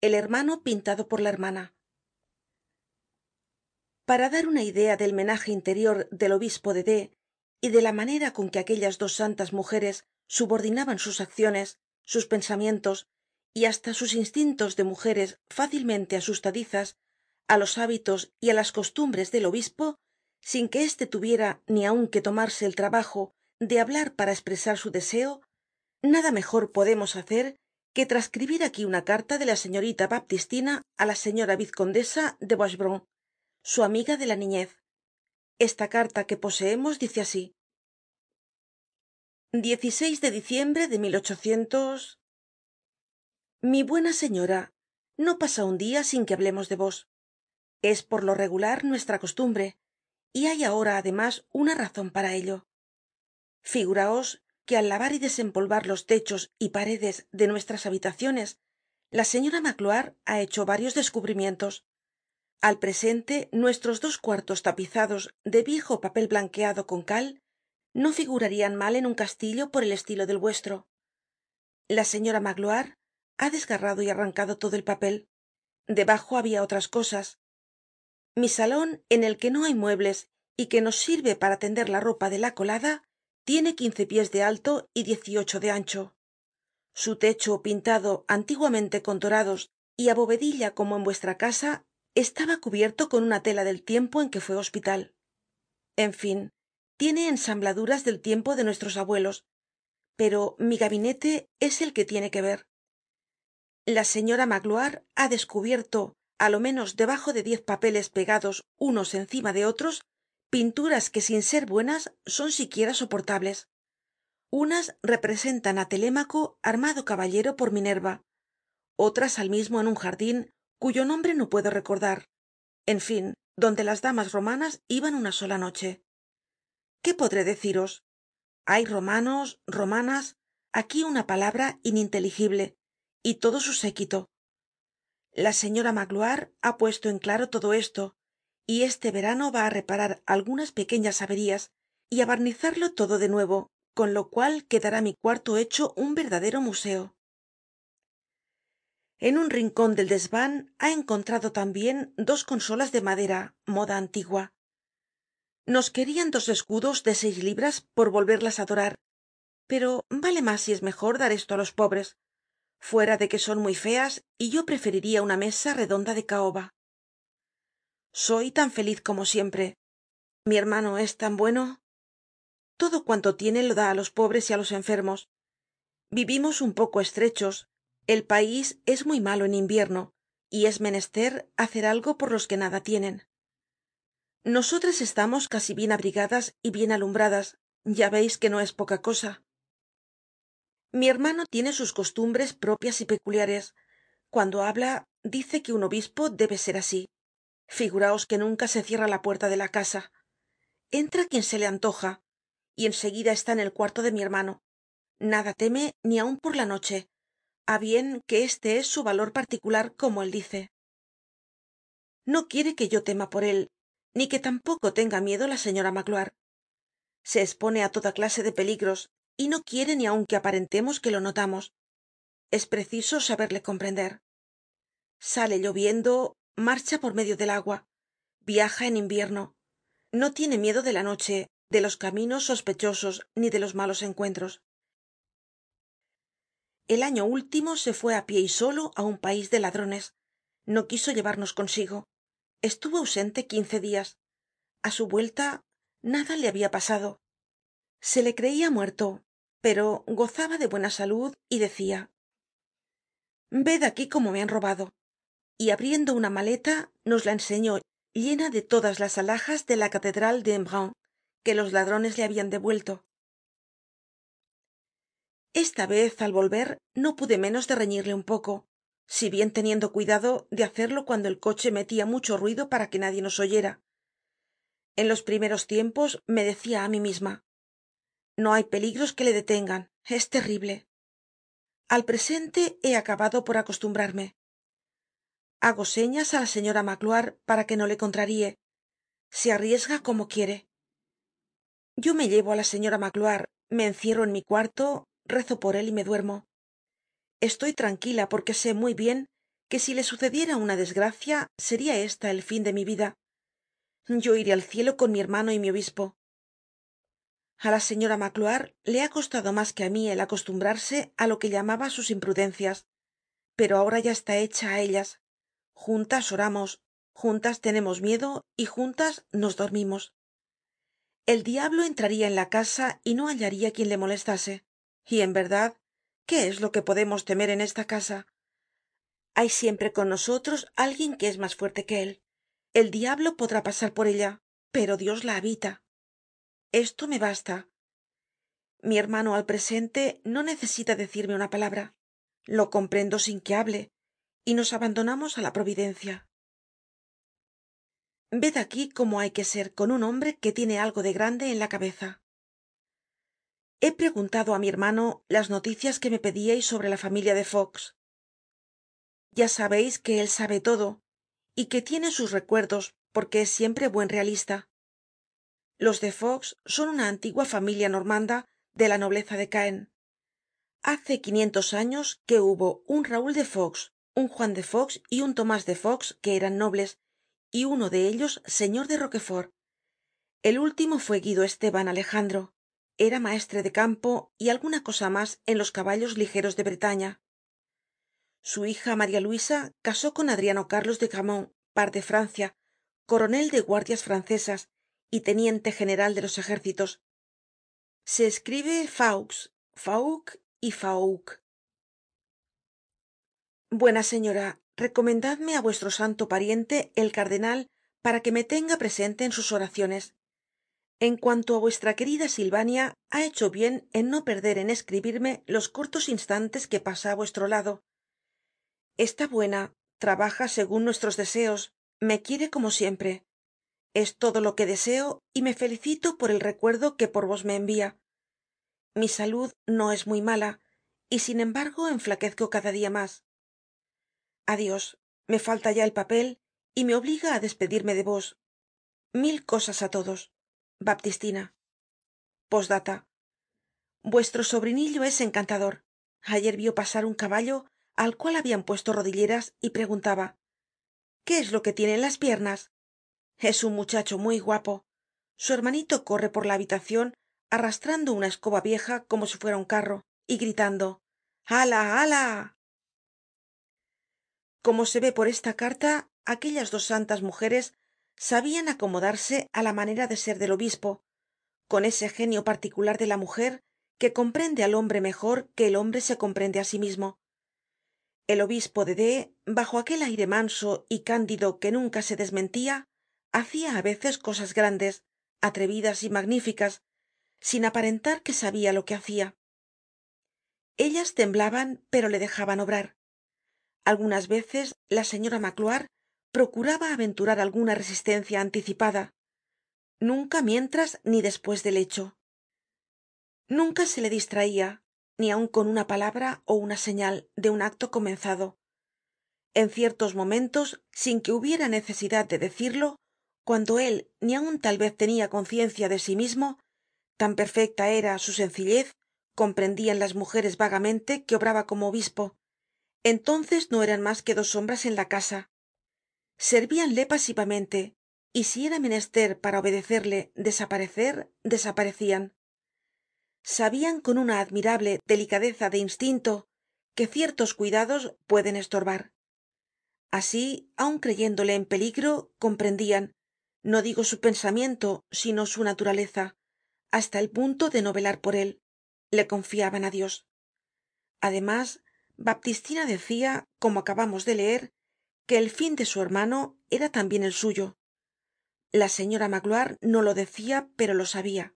el hermano pintado por la hermana. Para dar una idea del menaje interior del obispo de d y de la manera con que aquellas dos santas mujeres subordinaban sus acciones sus pensamientos y hasta sus instintos de mujeres fácilmente asustadizas á los hábitos y á las costumbres del obispo sin que éste tuviera ni aun que tomarse el trabajo de hablar para espresar su deseo nada mejor podemos hacer que trascribir aquí una carta de la señorita baptistina á la señora vizcondesa de boischevron su amiga de la niñez. Esta carta que poseemos dice así. De diciembre de mi buena señora no pasa un dia sin que hablemos de vos. Es por lo regular nuestra costumbre y hay ahora además una razon para ello figuraos que al lavar y desempolvar los techos y paredes de nuestras habitaciones la señora magloire ha hecho varios descubrimientos. Al presente nuestros dos cuartos tapizados de viejo papel blanqueado con cal no figurarian mal en un castillo por el estilo del vuestro. La señora magloire ha desgarrado y arrancado todo el papel. Debajo habia otras cosas. Mi salon en el que no hay muebles y que nos sirve para tender la ropa de la colada tiene quince pies de alto y diez y ocho de ancho. Su techo pintado antiguamente con dorados y á bovedilla como en vuestra casa estaba cubierto con una tela del tiempo en que fue hospital. En fin tiene ensambladuras del tiempo de nuestros abuelos pero mi gabinete es el que tiene que ver. La señora magloire ha descubierto á lo menos debajo de diez papeles pegados unos encima de otros pinturas que sin ser buenas son siquiera soportables. Unas representan á telémaco armado caballero por minerva otras al mismo en un jardin cuyo nombre no puedo recordar. En fin donde las damas romanas iban una sola noche. Qué podré deciros hay romanos romanas aquí una palabra ininteligible y todo su séquito. La señora magloire ha puesto en claro todo esto y este verano va á reparar algunas pequeñas averías y á barnizarlo todo de nuevo con lo cual quedará mi cuarto hecho un verdadero museo. En un rincon del desvan ha encontrado tambien dos consolas de madera moda antigua. Nos querian dos escudos de seis libras por volverlas á dorar pero vale mas y es mejor dar esto á los pobres. Fuera de que son muy feas y yo preferiria una mesa redonda de caoba soy tan feliz como siempre. Mi hermano es tan bueno. Todo cuanto tiene lo da á los pobres y á los enfermos. Vivimos un poco estrechos. El país es muy malo en invierno y es menester hacer algo por los que nada tienen. Nosotras estamos casi bien abrigadas y bien alumbradas. Ya veis que no es poca cosa. Mi hermano tiene sus costumbres propias y peculiares. Cuando habla dice que un obispo debe ser así figuraos que nunca se cierra la puerta de la casa. Entra quien se le antoja y en seguida está en el cuarto de mi hermano. Nada teme ni aun por la noche a bien que este es su valor particular como él dice. No quiere que yo tema por él ni que tampoco tenga miedo la señora magloire. Se espone á toda clase de peligros y no quiere ni aun que aparentemos que lo notamos. Es preciso saberle comprender. Sale lloviendo marcha por medio del agua. Viaja en invierno. No tiene miedo de la noche de los caminos sospechosos ni de los malos encuentros. El año último se fue á pie y solo á un país de ladrones. No quiso llevarnos consigo. Estuvo ausente quince dias a su vuelta nada le habia pasado. Se le creia muerto pero gozaba de buena salud y decia ved aquí cómo me han robado y abriendo una maleta nos la enseñó llena de todas las alhajas de la catedral de embrun que los ladrones le habian devuelto. Esta vez al volver no pude menos de reñirle un poco si bien teniendo cuidado de hacerlo cuando el coche metia mucho ruido para que nadie nos oyera. En los primeros tiempos me decia á mí misma no hay peligros que le detengan es terrible al presente he acabado por acostumbrarme hago señas á la señora magloire para que no le contrarie se arriesga como quiere. Yo me llevo á la señora magloire me encierro en mi cuarto rezo por él y me duermo. Estoy tranquila porque sé muy bien que si le sucediera una desgracia seria esta el fin de mi vida. Yo iré al cielo con mi hermano y mi obispo. A la señora magloire le ha costado mas que á mí el acostumbrarse á lo que llamaba sus imprudencias pero ahora ya está hecha á ellas juntas oramos juntas tenemos miedo y juntas nos dormimos. El diablo entraria en la casa y no hallaria quien le molestase. Y en verdad qué es lo que podemos temer en esta casa hay siempre con nosotros alguien que es mas fuerte que él. El diablo podrá pasar por ella pero dios la habita. Esto me basta. Mi hermano al presente no necesita decirme una palabra. Lo comprendo sin que hable y nos abandonamos á la providencia. Ved aquí cómo hay que ser con un hombre que tiene algo de grande en la cabeza. He preguntado á mi hermano las noticias que me pediais sobre la familia de faux ya sabeis que él sabe todo y que tiene sus recuerdos porque es siempre buen realista. Los de faux son una antigua familia normanda de la nobleza de caen. Hace quinientos años que hubo un raúl de faux un juan de faux y un tomás de faux que eran nobles y uno de ellos señor de roquefort. El último fue guido esteban alejandro. Era maestre de campo y alguna cosa mas en los caballos ligeros de bretaña. Su hija maría luisa casó con adriano carlos de gramont par de francia coronel de guardias francesas y teniente general de los ejércitos. Se escribe faux fauq y buena señora recomendadme á vuestro santo pariente el cardenal para que me tenga presente en sus oraciones. En cuanto á vuestra querida silvania ha hecho bien en no perder en escribirme los cortos instantes que pasa á vuestro lado. Está buena trabaja segun nuestros deseos me quiere como siempre. Es todo lo que deseo y me felicito por el recuerdo que por vos me envia mi salud no es muy mala y sin embargo enflaquezco cada dia mas adios me falta ya el papel y me obliga á despedirme de vos. Mil cosas á todos. Baptistina. P d vuestro sobrinillo es encantador. Ayer vio pasar un caballo al cual habian puesto rodilleras y preguntaba qué es lo que tiene en las piernas es un muchacho muy guapo. Su hermanito corre por la habitacion arrastrando una escoba vieja como si fuera un carro y gritando ala ala como se ve por esta carta aquellas dos santas mujeres sabian acomodarse á la manera de ser del obispo con ese genio particular de la mujer que comprende al hombre mejor que el hombre se comprende á sí mismo. El obispo de d bajo aquel aire manso y cándido que nunca se desmentia hacia á veces cosas grandes atrevidas y magníficas sin aparentar que sabia lo que hacia ellas temblaban pero le dejaban obrar algunas veces la señora magloire procuraba aventurar alguna resistencia anticipada. Nunca mientras ni despues del hecho. Nunca se le distraia ni aun con una palabra ó una señal de un acto comenzado. En ciertos momentos sin que hubiera necesidad de decirlo cuando él ni aun tal vez tenia conciencia de sí mismo tan perfecta era su sencillez comprendian las mujeres vagamente que obraba como obispo entonces no eran mas que dos sombras en la casa. Servíanle pasivamente y si era menester para obedecerle desaparecer desaparecian sabian con una admirable delicadeza de instinto que ciertos cuidados pueden estorbar. Así aun creyéndole en peligro comprendian no digo su pensamiento sino su naturaleza hasta el punto de no velar por él. Le confiaban á dios. Además baptistina decia como acabamos de leer que el fin de su hermano era tambien el suyo. La señora magloire no lo decia pero lo sabia